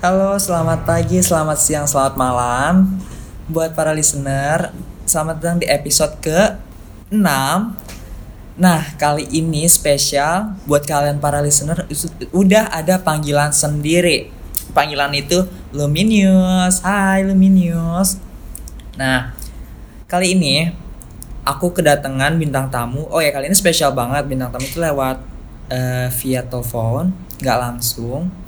Halo, selamat pagi, selamat siang, selamat malam. Buat para listener, selamat datang di episode ke-6 Nah, kali ini spesial buat kalian para listener Udah ada panggilan sendiri. Panggilan itu Luminius. Hai Luminius. Nah, kali ini aku kedatangan bintang tamu. Oh ya, kali ini spesial banget. Bintang tamu itu lewat eh, via telepon nggak langsung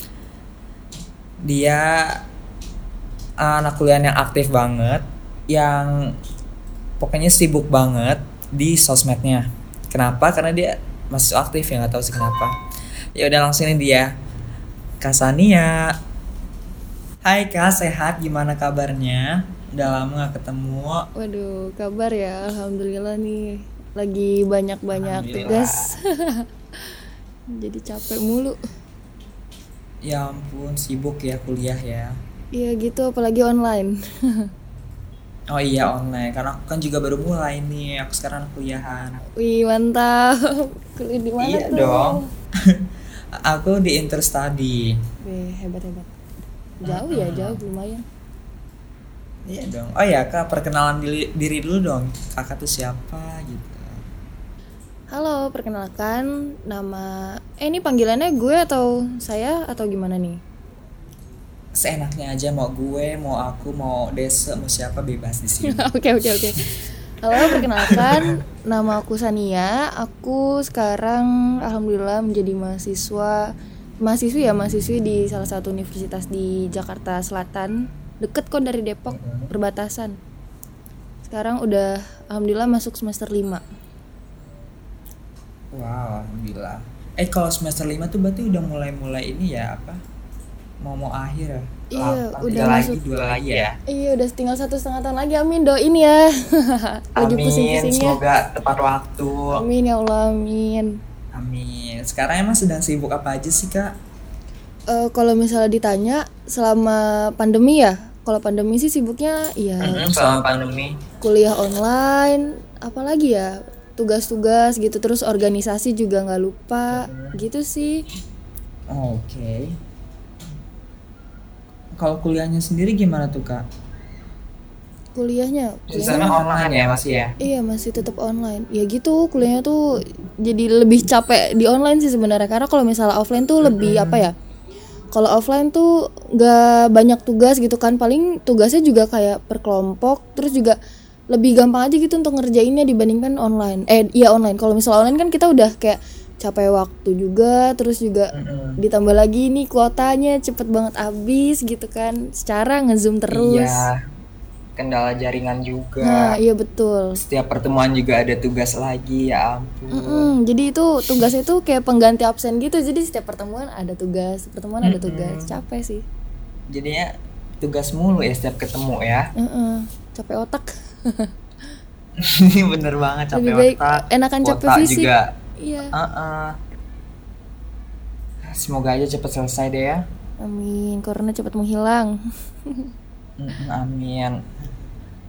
dia anak kuliah yang aktif banget yang pokoknya sibuk banget di sosmednya kenapa karena dia masih aktif ya nggak tahu sih kenapa ya udah langsung ini dia Kasania Hai Kak sehat gimana kabarnya udah lama gak ketemu Waduh, kabar ya. Alhamdulillah nih. Lagi banyak-banyak Alhamdulillah. tugas. Jadi capek mulu. Ya ampun sibuk ya kuliah ya Iya gitu, apalagi online. oh iya online karena aku kan juga baru mulai nih aku sekarang kuliahan Wih, mantap. Kuliah di mana iya tuh? dong aku di interstudy Wih, hebat-hebat. Jauh ya, jauh lumayan. Iya dong. Oh ya kak, perkenalan diri, diri dulu dong. Kakak tuh siapa gitu. Halo, perkenalkan nama eh ini panggilannya gue atau saya atau gimana nih? Seenaknya aja mau gue, mau aku, mau Desa, mau siapa bebas di sini. Oke, oke, oke. Halo, perkenalkan nama aku Sania. Aku sekarang alhamdulillah menjadi mahasiswa mahasiswi ya, mahasiswi di salah satu universitas di Jakarta Selatan. Deket kok dari Depok, perbatasan. Sekarang udah alhamdulillah masuk semester 5. Wow, alhamdulillah. Eh kalau semester 5 tuh berarti udah mulai-mulai ini ya apa? Mau mau akhir ya? Iya, Delapan, udah tiga lagi, masuk. dua lagi ya. Iya, udah tinggal satu setengah tahun lagi. Amin doain ya. Lagi Amin, pusing-pusingnya. semoga tepat waktu. Amin ya Allah, amin. Amin. Sekarang emang sedang sibuk apa aja sih kak? Eh, kalau misalnya ditanya selama pandemi ya, kalau pandemi sih sibuknya ya selama pandemi. kuliah online, apalagi ya tugas-tugas gitu, terus organisasi juga nggak lupa, gitu sih. Oke. Kalau kuliahnya sendiri gimana tuh kak? Kuliahnya, Sistemnya online ya masih ya? iya masih tetap online. Ya gitu, kuliahnya tuh jadi lebih capek di online sih sebenarnya, karena kalau misalnya offline tuh lebih apa ya? Kalau offline tuh nggak banyak tugas gitu kan, paling tugasnya juga kayak per kelompok, terus juga lebih gampang aja gitu untuk ngerjainnya dibandingkan online. Eh iya online. Kalau misalnya online kan kita udah kayak capek waktu juga, terus juga Mm-mm. ditambah lagi nih kuotanya cepet banget habis gitu kan. Secara ngezoom terus. Iya. Kendala jaringan juga. Nah iya betul. Setiap pertemuan juga ada tugas lagi ya ampun. Mm-mm, jadi itu tugasnya itu kayak pengganti absen gitu. Jadi setiap pertemuan ada tugas, pertemuan ada tugas. Capek sih. Jadinya tugas mulu ya setiap ketemu ya. Mm-mm, capek otak. Ini bener banget capek Lebih baik otak. enakan capek fisik. juga. Iya. Uh-uh. Semoga aja cepet selesai deh ya. Amin. Corona cepat menghilang. Amin.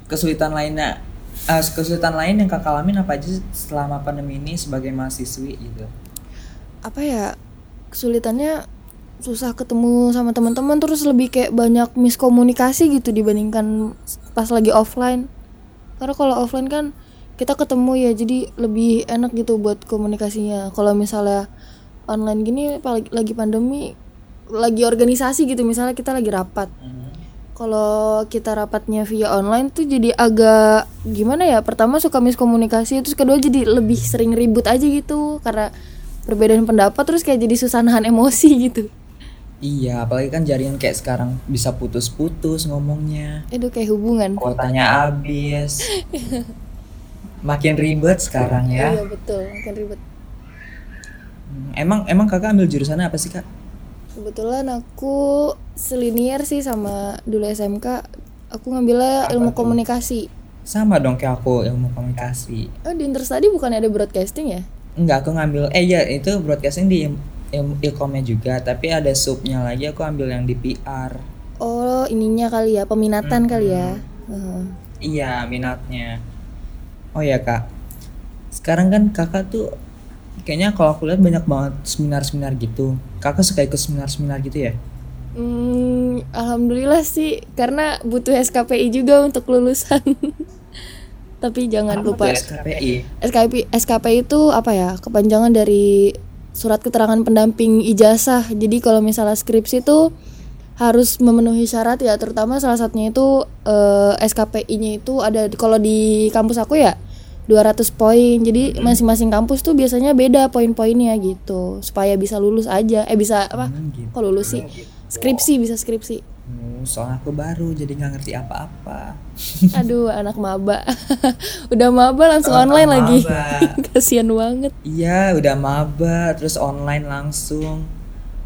Kesulitan lainnya, eh, kesulitan lain yang kakak alamin apa aja selama pandemi ini sebagai mahasiswi gitu? apa ya kesulitannya susah ketemu sama teman-teman terus lebih kayak banyak miskomunikasi gitu dibandingkan pas lagi offline karena kalau offline kan kita ketemu ya jadi lebih enak gitu buat komunikasinya. Kalau misalnya online gini lagi pandemi lagi organisasi gitu misalnya kita lagi rapat. Kalau kita rapatnya via online tuh jadi agak gimana ya pertama suka miskomunikasi terus kedua jadi lebih sering ribut aja gitu karena perbedaan pendapat terus kayak jadi susah nahan emosi gitu Iya, apalagi kan jaringan kayak sekarang bisa putus-putus ngomongnya. Aduh kayak hubungan Kuotanya habis. Makin ribet sekarang ya. iya betul makin ribet Hmm, Emang emang kakak ambil jurusannya apa sih kak? kebetulan aku selinier sih sama dulu SMK aku ngambilnya Apa ilmu tuh? komunikasi Sama dong kayak aku ilmu komunikasi. oh di Interstudy bukan ada broadcasting ya Enggak, aku ngambil eh ya itu broadcasting di ilkomnya juga, tapi ada subnya lagi aku ambil yang di PR. oh ininya kali ya peminatan kali ya Heeh. Iya, minatnya. Oh ya, Kak. Sekarang kan Kakak tuh kayaknya kalau aku lihat banyak banget seminar-seminar gitu. Kakak suka ikut seminar-seminar gitu ya? Hmm, alhamdulillah sih karena butuh SKPI juga untuk lulusan tapi jangan Apa lupa SKPI SKP SKPI itu apa ya kepanjangan dari surat keterangan pendamping ijazah. Jadi kalau misalnya skripsi itu harus memenuhi syarat ya terutama salah satunya itu eh, SKPI-nya itu ada di- kalau di kampus aku ya 200 poin. Jadi masing-masing kampus tuh biasanya beda poin-poinnya gitu supaya bisa lulus aja. Eh bisa apa? Hmm, gitu. kok lulus sih? Skripsi bisa skripsi Hmm, soalnya aku baru jadi nggak ngerti apa-apa aduh anak maba udah maba langsung Anak online lagi maba. kasihan banget Iya, udah maba, terus online langsung,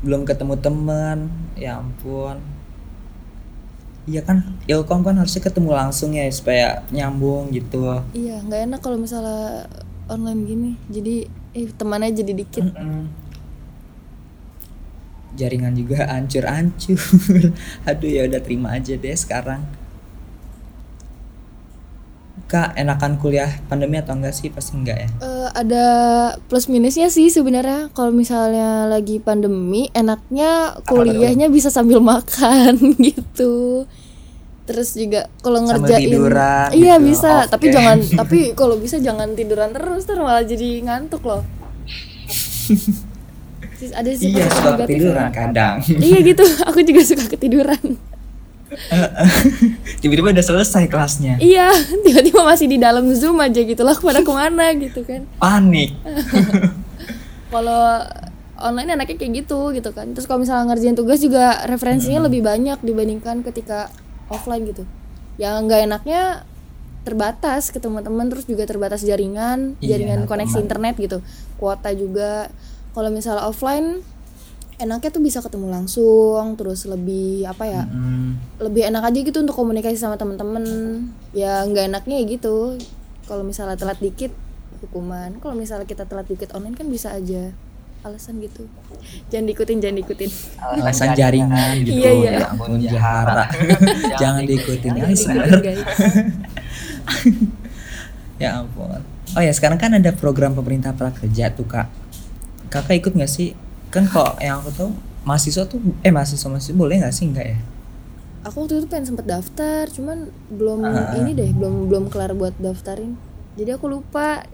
belum ketemu teman, ya ampun. Iya kan, Ilkom kan harusnya ketemu langsung ya supaya nyambung gitu. Iya, nggak enak kalau misalnya online gini. Jadi eh temannya jadi dikit. Mm-mm. Jaringan juga hancur-hancur. Aduh ya udah terima aja deh sekarang. Kak, enakan kuliah pandemi atau enggak sih? Pasti enggak ya. Eh, ada plus minusnya sih sebenarnya. Kalau misalnya lagi pandemi, enaknya kuliahnya bisa sambil makan gitu. Terus juga kalau ngerjain, tiduran iya gitu, bisa. off Tapi jangan, tapi kalau bisa jangan tiduran terus, terus malah jadi ngantuk loh. Sis- ada sih Iya, suka ketiduran kadang. iya gitu, aku juga suka ketiduran. Tiba-tiba udah selesai kelasnya. Iya, tiba-tiba masih di dalam Zoom aja gitu lah, pada ke mana gitu kan. Panik. Kalau online enaknya kayak gitu gitu kan. Terus kalau misalnya ngerjain tugas juga referensinya lebih banyak dibandingkan ketika offline gitu. Yang nggak enaknya terbatas ke teman-teman terus juga terbatas jaringan, Iya, jaringan koneksi teman. internet gitu. Kuota juga. Kalau misalnya offline enaknya tuh bisa ketemu langsung, terus lebih apa ya? Mm, lebih enak aja gitu untuk komunikasi sama temen-temen ya nggak enaknya ya gitu kalau misalnya telat dikit hukuman kalau misalnya kita telat dikit online kan bisa aja alasan gitu jangan diikutin jangan diikutin alasan jaringan gitu. Iya, iya. Ya ampun Jahara. Jangan diikutin, guys. ya ampun. Oh ya sekarang kan ada program pemerintah prakerja tuh kak. Kakak ikut nggak sih? Kan kok yang aku tahu mahasiswa tuh eh mahasiswa mahasiswa boleh nggak sih enggak ya? aku waktu itu pengen sempet daftar cuman belum Ah. ini deh belum belum kelar buat daftarin jadi aku lupa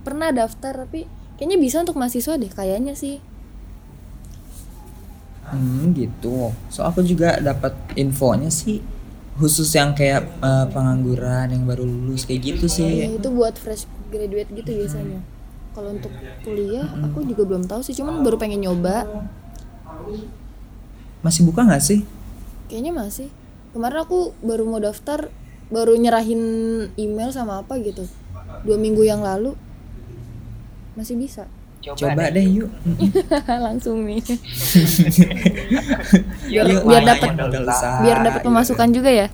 pernah daftar tapi kayaknya bisa untuk mahasiswa deh kayaknya sih Hmm gitu. So aku juga dapat infonya sih khusus yang kayak eh, pengangguran yang baru lulus kayak gitu Ya, sih. itu buat fresh graduate gitu biasanya. Kalau untuk kuliah, aku juga belum tahu sih. Cuman baru pengen nyoba. Masih buka nggak sih? Kayaknya masih. Kemarin aku baru mau daftar, baru nyerahin email sama apa gitu. Dua minggu yang lalu masih bisa. Coba, deh yuk. Langsung nih. Biar, biar dapat-. Biar dapat pemasukan juga ya.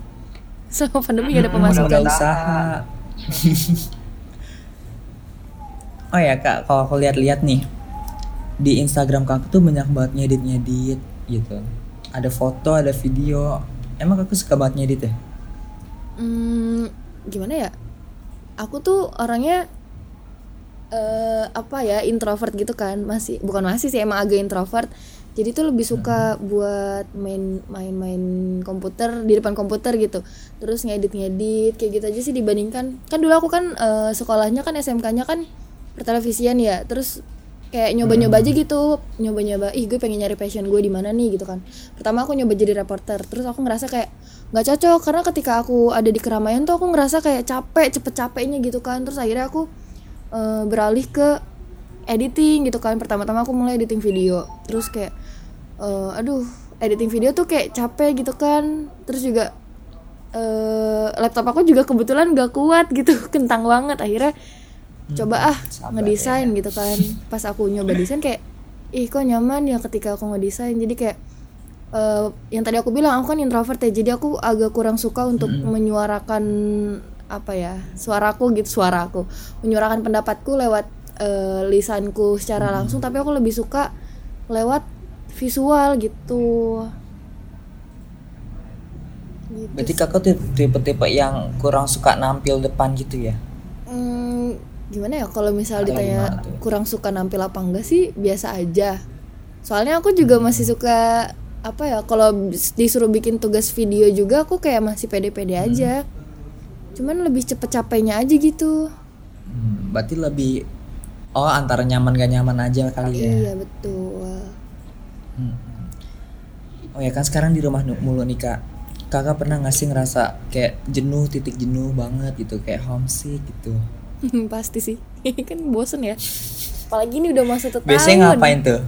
Sama pandemi gak ada pemasukan. usaha. Oh ya kak, kalau aku lihat-lihat nih di Instagram kakak tuh banyak banget ngedit-ngedit gitu. Ada foto, ada video. Emang kakak suka banget ngedit ya? Hmm, gimana ya? Aku tuh orangnya eh apa ya introvert gitu kan masih bukan masih sih emang agak introvert jadi tuh lebih suka buat main main-main komputer di depan komputer gitu terus ngedit-ngedit kayak gitu aja sih dibandingkan kan dulu aku kan eh, sekolahnya kan SMK-nya kan pertelevisian ya. Terus kayak nyoba-nyoba aja gitu. Nyoba-nyoba ih gue pengen nyari passion gue di mana nih gitu kan. Pertama aku nyoba jadi reporter. Terus aku ngerasa kayak nggak cocok karena ketika aku ada di keramaian tuh aku ngerasa kayak capek cepet capeknya gitu kan. Terus akhirnya aku eh, beralih ke editing gitu kan. Pertama-tama aku mulai editing video. Terus kayak eh, aduh editing video tuh kayak capek gitu kan. Terus juga eh laptop aku juga kebetulan gak kuat gitu kentang banget. Akhirnya coba ah sabar ngedesain gitu kan. Pas aku nyoba desain kayak ih kok nyaman ya ketika aku ngedesain? Jadi kayak eh, yang tadi aku bilang aku kan introvert ya. Jadi aku agak kurang suka untuk menyuarakan apa ya suaraku gitu suaraku menyuarakan pendapatku lewat eh, lisanku secara langsung. Tapi aku lebih suka lewat visual gitu. Gitu Berarti kakak tuh tipe-tipe yang kurang suka nampil depan gitu ya? Hmm, gimana ya kalau misal ditanya kurang suka nampil apa enggak sih biasa aja soalnya aku juga masih suka apa ya kalau disuruh bikin tugas video juga aku kayak masih pede-pede aja cuman lebih cepet capeknya aja gitu Hmm, berarti lebih oh antara nyaman gak nyaman aja kali ya. iya betul Hmm. Oh ya kan sekarang di rumah mulu nih kak. Kakak pernah nggak sih ngerasa kayak jenuh, titik jenuh banget gitu, kayak homesick gitu. pasti sih. Kan bosen ya. Apalagi ini udah masa tahun Biasanya ngapain tuh?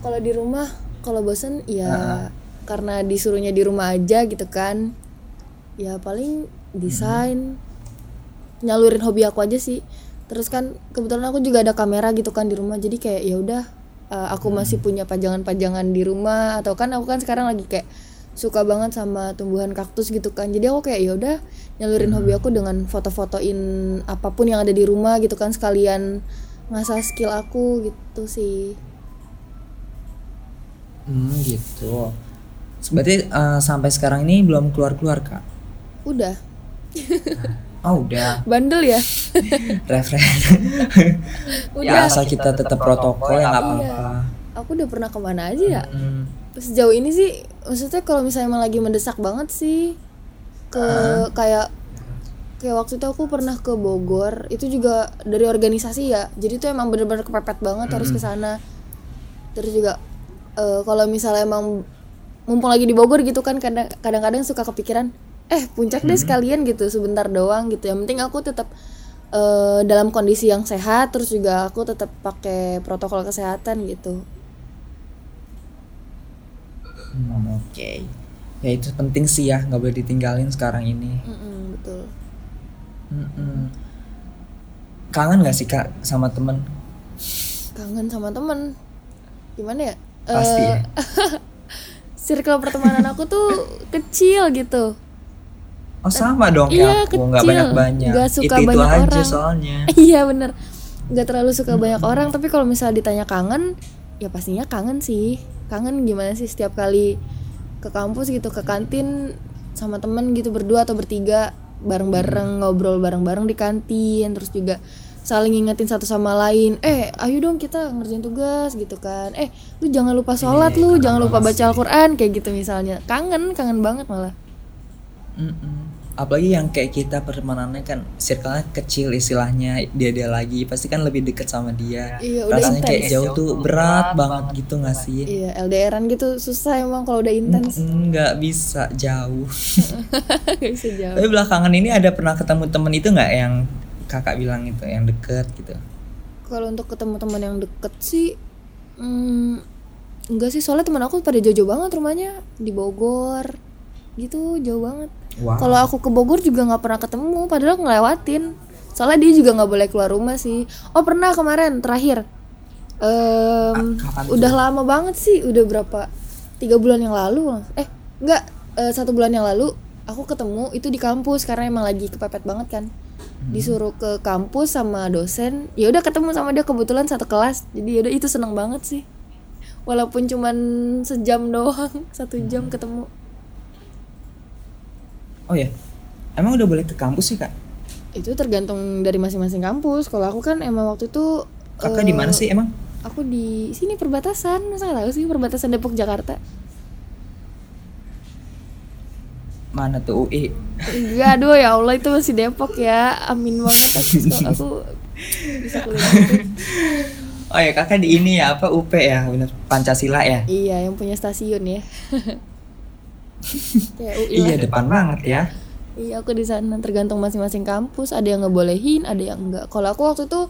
kalau di rumah kalau bosen ya karena disuruhnya di rumah aja gitu kan. Ya paling desain nyalurin hobi aku aja sih. Terus kan kebetulan aku juga ada kamera gitu kan di rumah jadi kayak ya udah uh, aku masih punya pajangan-pajangan di rumah. Atau kan aku kan sekarang lagi kayak suka banget sama tumbuhan kaktus gitu kan jadi aku kayak ya udah nyalurin hobi aku dengan foto-fotoin apa pun yang ada di rumah gitu kan sekalian ngasah skill aku gitu sih Hmm gitu. Berarti eh, sampai sekarang ini belum keluar-keluar kak? udah Oh udah, bandel ya referen. udah ya asal kita tetap protokol ya nggak apa-apa. aku udah pernah ke mana aja ya Hmm. sejauh ini sih maksudnya kalau misalnya emang lagi mendesak banget sih ke kayak kayak waktu itu aku pernah ke Bogor itu juga dari organisasi ya. Jadi itu emang bener-bener kepepet banget harus ke sana. Terus juga eh, kalau misalnya emang mumpung lagi di Bogor gitu kan kadang- kadang-kadang suka kepikiran eh puncak deh sekalian gitu sebentar doang gitu. Yang penting aku tetap eh, dalam kondisi yang sehat terus juga aku tetap pakai protokol kesehatan gitu Hmm, Oke. Ya itu penting sih ya, nggak boleh ditinggalin sekarang ini. Mm-mm, betul Mm-mm. Kangen gak sih kak sama temen? kangen sama temen gimana ya Pasti Eh, ya. circle pertemanan aku tuh kecil gitu Oh sama dong Iya, kayak aku, nggak kecil. banyak-banyak. Nggak suka itu itu banyak aja orang. soalnya. iya bener nggak terlalu suka banyak orang tapi kalau misalnya ditanya kangen ya pastinya kangen sih kangen gimana sih setiap kali ke kampus gitu ke kantin sama temen gitu berdua atau bertiga bareng-bareng ngobrol bareng-bareng di kantin terus juga saling ngingetin satu sama lain. Eh ayo dong kita ngerjain tugas gitu kan. Eh lu jangan lupa sholat lu jangan lupa baca Al-Quran kayak gitu misalnya. Kangen kangen banget malah. Mm-mm. Apalagi yang kayak kita pertemanannya kan circle-nya kecil istilahnya dia dia lagi pasti kan lebih deket sama dia. Iya, udah Rasanya kayak intens. jauh tuh berat banget gitu nggak sih? iya LDRan gitu susah emang kalau udah intens Nggak bisa jauh. nggak bisa jauh Tapi belakangan ini ada pernah ketemu temen itu nggak yang kakak bilang itu yang deket gitu? Kalau untuk ketemu teman yang deket sih, hmm, enggak sih soalnya teman aku pada jauh-jauh banget rumahnya di Bogor, gitu jauh banget. Wow. Kalau aku ke Bogor juga nggak pernah ketemu, padahal ngelewatin. Soalnya dia juga nggak boleh keluar rumah sih. Oh pernah kemarin terakhir. Em, Ah, kapan udah lama banget sih, udah berapa? Tiga bulan yang lalu, eh enggak eh, satu bulan yang lalu aku ketemu itu di kampus karena emang lagi kepepet banget kan disuruh ke kampus sama dosen ya udah ketemu sama dia kebetulan satu kelas jadi ya udah itu seneng banget sih walaupun cuman sejam doang satu jam ketemu Oh ya, emang udah boleh ke kampus sih kak? itu tergantung dari masing-masing kampus kalau aku kan emang waktu itu Kakak eh, di mana sih emang? aku di sini perbatasan masa nggak tahu sih perbatasan Depok Jakarta Mana tuh UI? enggak aduh ya Allah itu masih Depok ya amin banget aku aku bisa kuliah. Oh ya kakak di ini ya apa UP ya bener Pancasila ya? iya yang punya stasiun ya Iya depan banget ya. Iya aku di sana tergantung masing-masing kampus ada yang ngebolehin ada yang enggak. Kalau aku waktu itu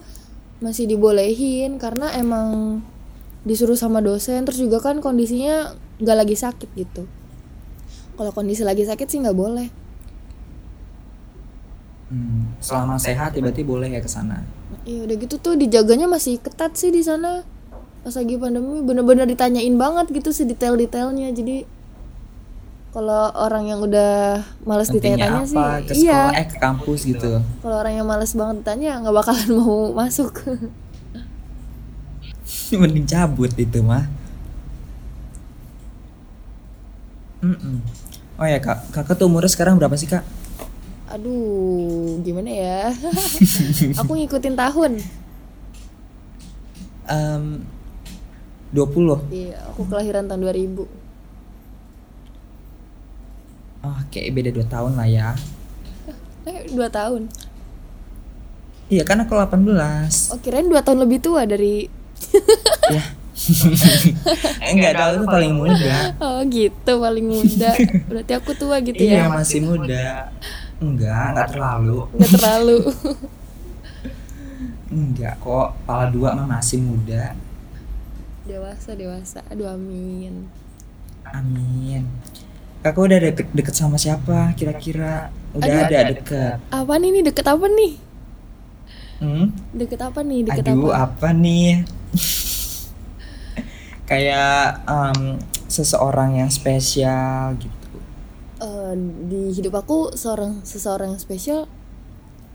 masih dibolehin karena emang disuruh sama dosen terus juga kan kondisinya nggak lagi sakit gitu. Kalau kondisi lagi sakit sih nggak boleh. Hmm, selama sehat berarti boleh ya ke sana. Iya udah gitu tuh dijaganya masih ketat sih di sana. Pas lagi pandemi bener-bener ditanyain banget gitu sih detail-detailnya jadi kalau orang yang udah males ditanya-tanya sih? Ke iya. eh ke kampus gitu. Kalau orang yang males banget ditanya nggak bakalan mau masuk. Mending cabut itu mah. Mm-mm. Oh ya kak, kakak tuh umurnya sekarang berapa sih kak? Aduh, gimana ya? Aku ngikutin tahun. Em, 20 Iya, aku kelahiran tahun 2000. Oh, kayak beda 2 tahun lah ya. Eh, dua tahun. Iya kan aku 18. Oh, kirain dua tahun lebih tua dari ya. Enggak tahu itu paling muda. Oh, gitu paling muda. Berarti aku tua gitu Iya, ya. masih muda. Enggak, enggak terlalu. Nggak terlalu. Enggak kok, kepala dua mah masih muda. dewasa, dewasa. Aduh, amin. Amin. Kakak udah deket, deket sama siapa kira-kira? Udah Aduh. ada deket. Apa nih nih deket apa nih? Hmm? Deket apa nih? Deket Aduh, apa? apa nih? Kayak em, seseorang yang spesial gitu. Eh, di hidup aku seorang seseorang yang spesial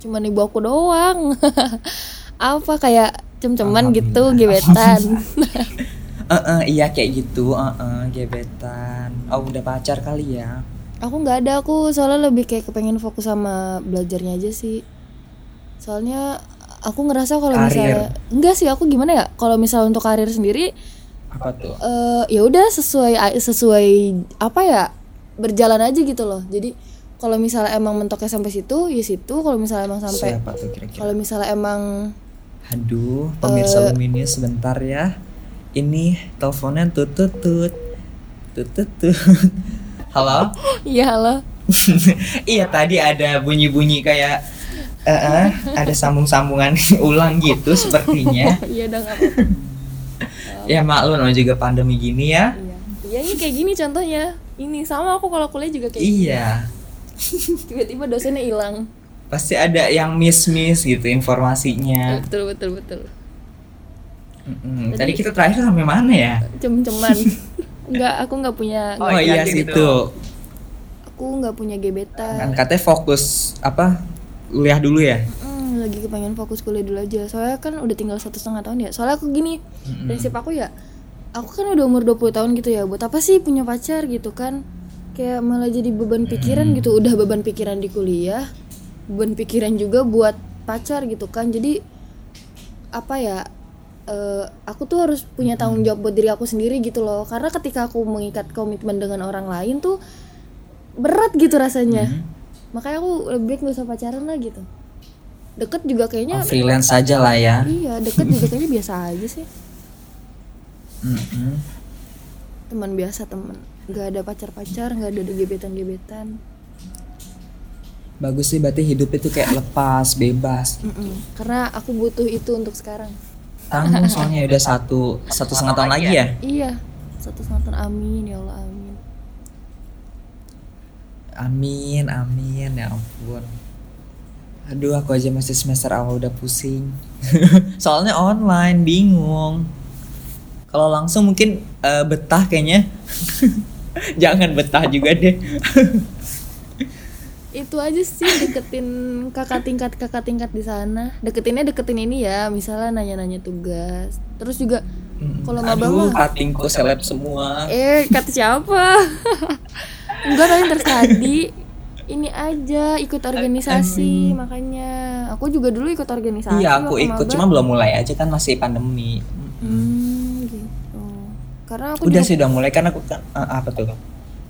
cuman ibu aku doang. apa kayak cem-ceman gitu, gebetan. Eh, eh, iya kayak gitu, eh, eh, gebetan. Oh, udah pacar kali ya? aku nggak ada aku soalnya lebih kayak kepengen fokus sama belajarnya aja sih. Soalnya aku ngerasa kalau misalnya enggak sih aku gimana ya kalau misal untuk karir sendiri Apa tuh? eh ya udah sesuai sesuai apa ya berjalan aja gitu loh jadi kalau misalnya emang mentoknya sampai situ ya situ kalau misalnya emang sampai Siapa tuh kira-kira? kalau misalnya emang Aduh, pemirsa Eh. Luminous sebentar ya. Ini teleponnya tut tut tut tut tut tut. Halo? iya halo iya tadi ada bunyi-bunyi kayak eh, eh, ada sambung-sambungan ulang gitu sepertinya. iya dong ya maklum juga pandemi gini ya. iya iya ini kayak gini contohnya ini sama aku kalau kuliah juga kayak Iya. tiba-tiba dosennya hilang Pasti ada yang miss-miss gitu informasinya. betul betul betul Mm-mm. Tadi kita terakhir sampai mana ya? cem-ceman Enggak, aku nggak punya Oh, iya situ. aku nggak punya gebetan Kan katanya fokus apa? Kuliah dulu ya? Hmm, lagi kepengen fokus kuliah dulu aja soalnya kan udah tinggal satu setengah tahun ya soalnya aku gini prinsip aku ya aku kan udah umur 20 tahun gitu ya buat apa sih punya pacar gitu kan kayak malah jadi beban pikiran gitu udah beban pikiran di kuliah beban pikiran juga buat pacar gitu kan jadi apa ya eh, aku tuh harus punya tanggung jawab buat diri aku sendiri gitu loh. Karena ketika aku mengikat komitmen dengan orang lain tuh berat gitu rasanya. Makanya aku lebih baik gak usah pacaran lah gitu. Deket juga kayaknya Oh, freelance aja lah ya. iya deket juga kayaknya biasa aja sih. Mm-mm. teman biasa teman. Nggak ada pacar pacar nggak ada gebetan gebetan Bagus sih berarti hidup itu kayak lepas, bebas. karena aku butuh itu untuk sekarang Tanggung soalnya udah satu satu setengah tahun lagi ya. iya satu setengah tahun amin ya allah amin Amin, amin ya ampun. Aduh, aku aja masih semester awal udah pusing. Soalnya online, bingung. Kalau langsung mungkin eh, betah kayaknya. Jangan betah juga deh. Itu aja sih deketin kakak tingkat kakak tingkat di sana deketinnya deketin ini ya misalnya nanya-nanya tugas terus juga kalau maba Aduh, mah katingku seleb semua. eh kata siapa enggak tapi terus tadi ini aja ikut organisasi makanya aku juga dulu ikut organisasi Iya, aku ikut maba. cuma belum mulai aja kan masih pandemi. Hmm, gitu. Karena aku Udah juga, sih udah mulai kan aku kan eh, apa tuh?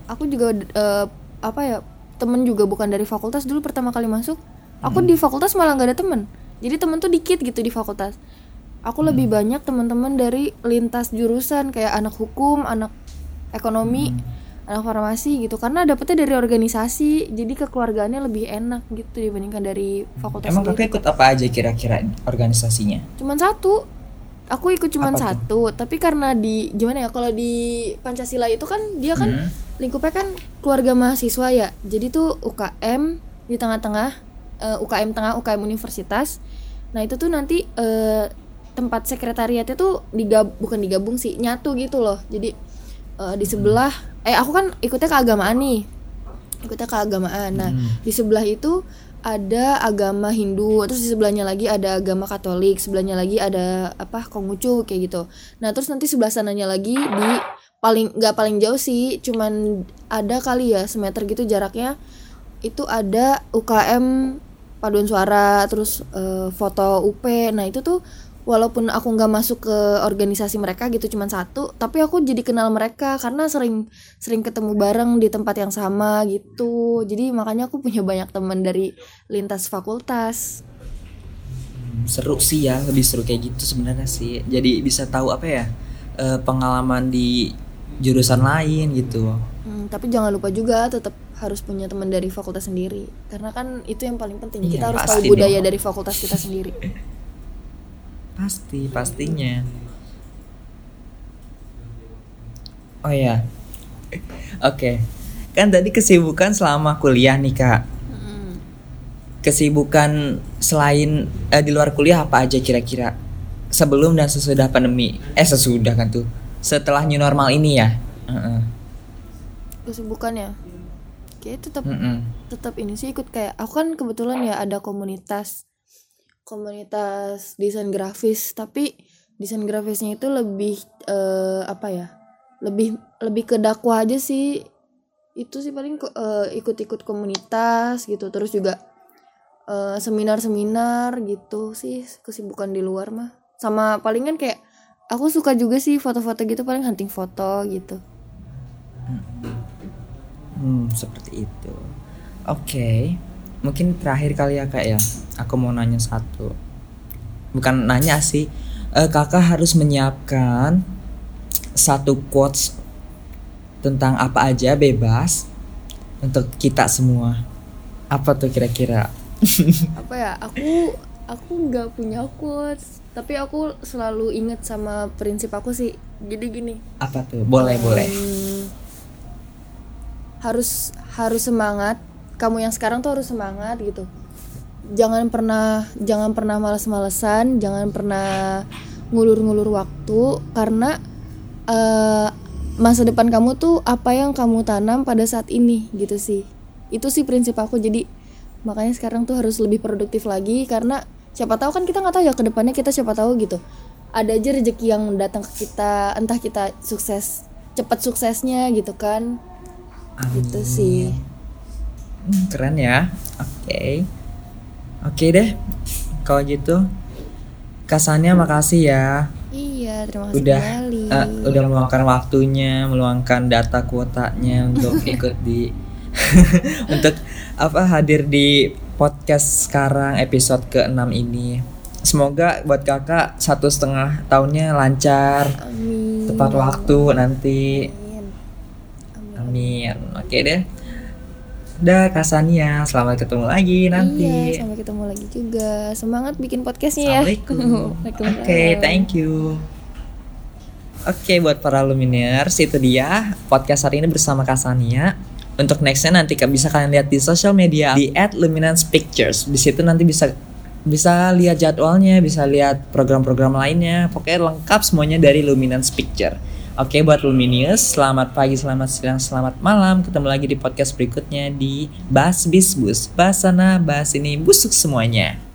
aku juga eh, apa ya temen juga bukan dari fakultas dulu pertama kali masuk. Aku di fakultas malah nggak ada temen. Jadi temen tuh dikit gitu di fakultas. Aku lebih banyak teman-teman dari lintas jurusan kayak anak hukum, anak ekonomi, anak farmasi gitu. Karena dapetnya dari organisasi, jadi kekeluargaannya lebih enak gitu dibandingkan dari fakultas Emang kakak ikut apa aja kira-kira organisasinya? cuman satu aku ikut cuman Apa satu tapi karena di gimana ya kalau di pancasila itu kan dia kan Hmm. Lingkupnya kan keluarga mahasiswa ya. Jadi tuh UKM di tengah-tengah eh, UKM tengah UKM universitas. Nah itu tuh nanti eh, tempat sekretariatnya tuh digab bukan digabung sih nyatu gitu loh. Jadi eh, di sebelah eh aku kan ikutnya keagamaan nih. Ikutnya keagamaan. Nah di sebelah itu ada agama Hindu terus di sebelahnya lagi ada agama Katolik sebelahnya lagi ada apa Konghucu kayak gitu. Nah terus nanti sebelah sananya lagi di paling nggak paling jauh sih cuman ada kali ya semeter gitu jaraknya. Itu ada UKM paduan suara terus eh, foto UP nah itu tuh walaupun aku nggak masuk ke organisasi mereka gitu cuman satu tapi aku jadi kenal mereka karena sering sering ketemu bareng di tempat yang sama gitu. Jadi makanya aku punya banyak teman dari lintas fakultas. Seru sih ya lebih seru kayak gitu sebenarnya sih. Jadi bisa tahu apa ya eh, pengalaman di jurusan lain gitu. Hmm, tapi jangan lupa juga tetap harus punya teman dari fakultas sendiri. Karena kan itu yang paling penting. Iya, kita harus tahu budaya dong. dari fakultas kita sendiri. Pasti pastinya. Oh ya oke. Kan tadi kesibukan selama kuliah nih kak. Kesibukan selain eh, di luar kuliah apa aja kira-kira? Sebelum dan sesudah pandemi. Eh sesudah kan tuh setelah new normal ini ya. Kesibukannya? Kayak tetap Mm-mm. tetap ini sih ikut kayak aku kan kebetulan ya ada komunitas komunitas desain grafis tapi desain grafisnya itu lebih eh, apa ya lebih lebih ke dakwah aja sih. Itu sih paling eh, ikut-ikut komunitas gitu terus juga eh, seminar-seminar gitu sih kesibukan di luar mah. Sama palingan kayak aku suka juga sih foto-foto gitu paling hunting foto gitu Hmm, seperti itu. Oke, mungkin terakhir kali ya kak ya. Aku mau nanya satu. Bukan nanya sih. Eh, kakak harus menyiapkan satu quotes tentang apa aja bebas untuk kita semua. Apa tuh kira-kira? apa ya aku aku nggak punya quotes tapi aku selalu inget sama prinsip aku sih. Jadi gini. Apa tuh? Boleh boleh. hmm, harus harus semangat. Kamu yang sekarang tuh harus semangat gitu. Jangan pernah jangan pernah malas-malesan jangan pernah ngulur-ngulur waktu karena eh, masa depan kamu tuh apa yang kamu tanam pada saat ini gitu sih. Itu sih prinsip aku. Jadi makanya sekarang tuh harus lebih produktif lagi karena siapa tahu kan kita nggak tahu ya ke depannya kita siapa tahu gitu ada aja rezeki yang datang ke kita entah kita sukses cepat suksesnya gitu kan gitu sih Hmm, keren ya. Oke. Oke deh. Kalau gitu, kasannya makasih ya. iya terima kasih udah kembali eh, udah meluangkan waktunya meluangkan data kuotanya untuk ikut di untuk apa hadir di podcast sekarang episode ke-6 ini semoga buat kakak satu setengah tahunnya lancar amin tepat waktu nanti amin amin amin oke deh udah Kasania selamat ketemu lagi nanti Iya, sampai ketemu lagi juga. Semangat bikin podcastnya ya. Assalamualaikum. Waalaikumsalam. Oke, thank you. Oke, buat para luminers, itu dia podcast hari ini bersama Kasania. Untuk nextnya nanti bisa kalian lihat di sosial media di @luminancepictures. Di situ nanti bisa bisa lihat jadwalnya, bisa lihat program-program lainnya. Pokoknya lengkap semuanya dari Luminance Picture. Oke, buat Luminius, selamat pagi, selamat siang, selamat malam. Ketemu lagi di podcast berikutnya di Bahas Bisbus. Bahas sana, bahas ini, busuk semuanya.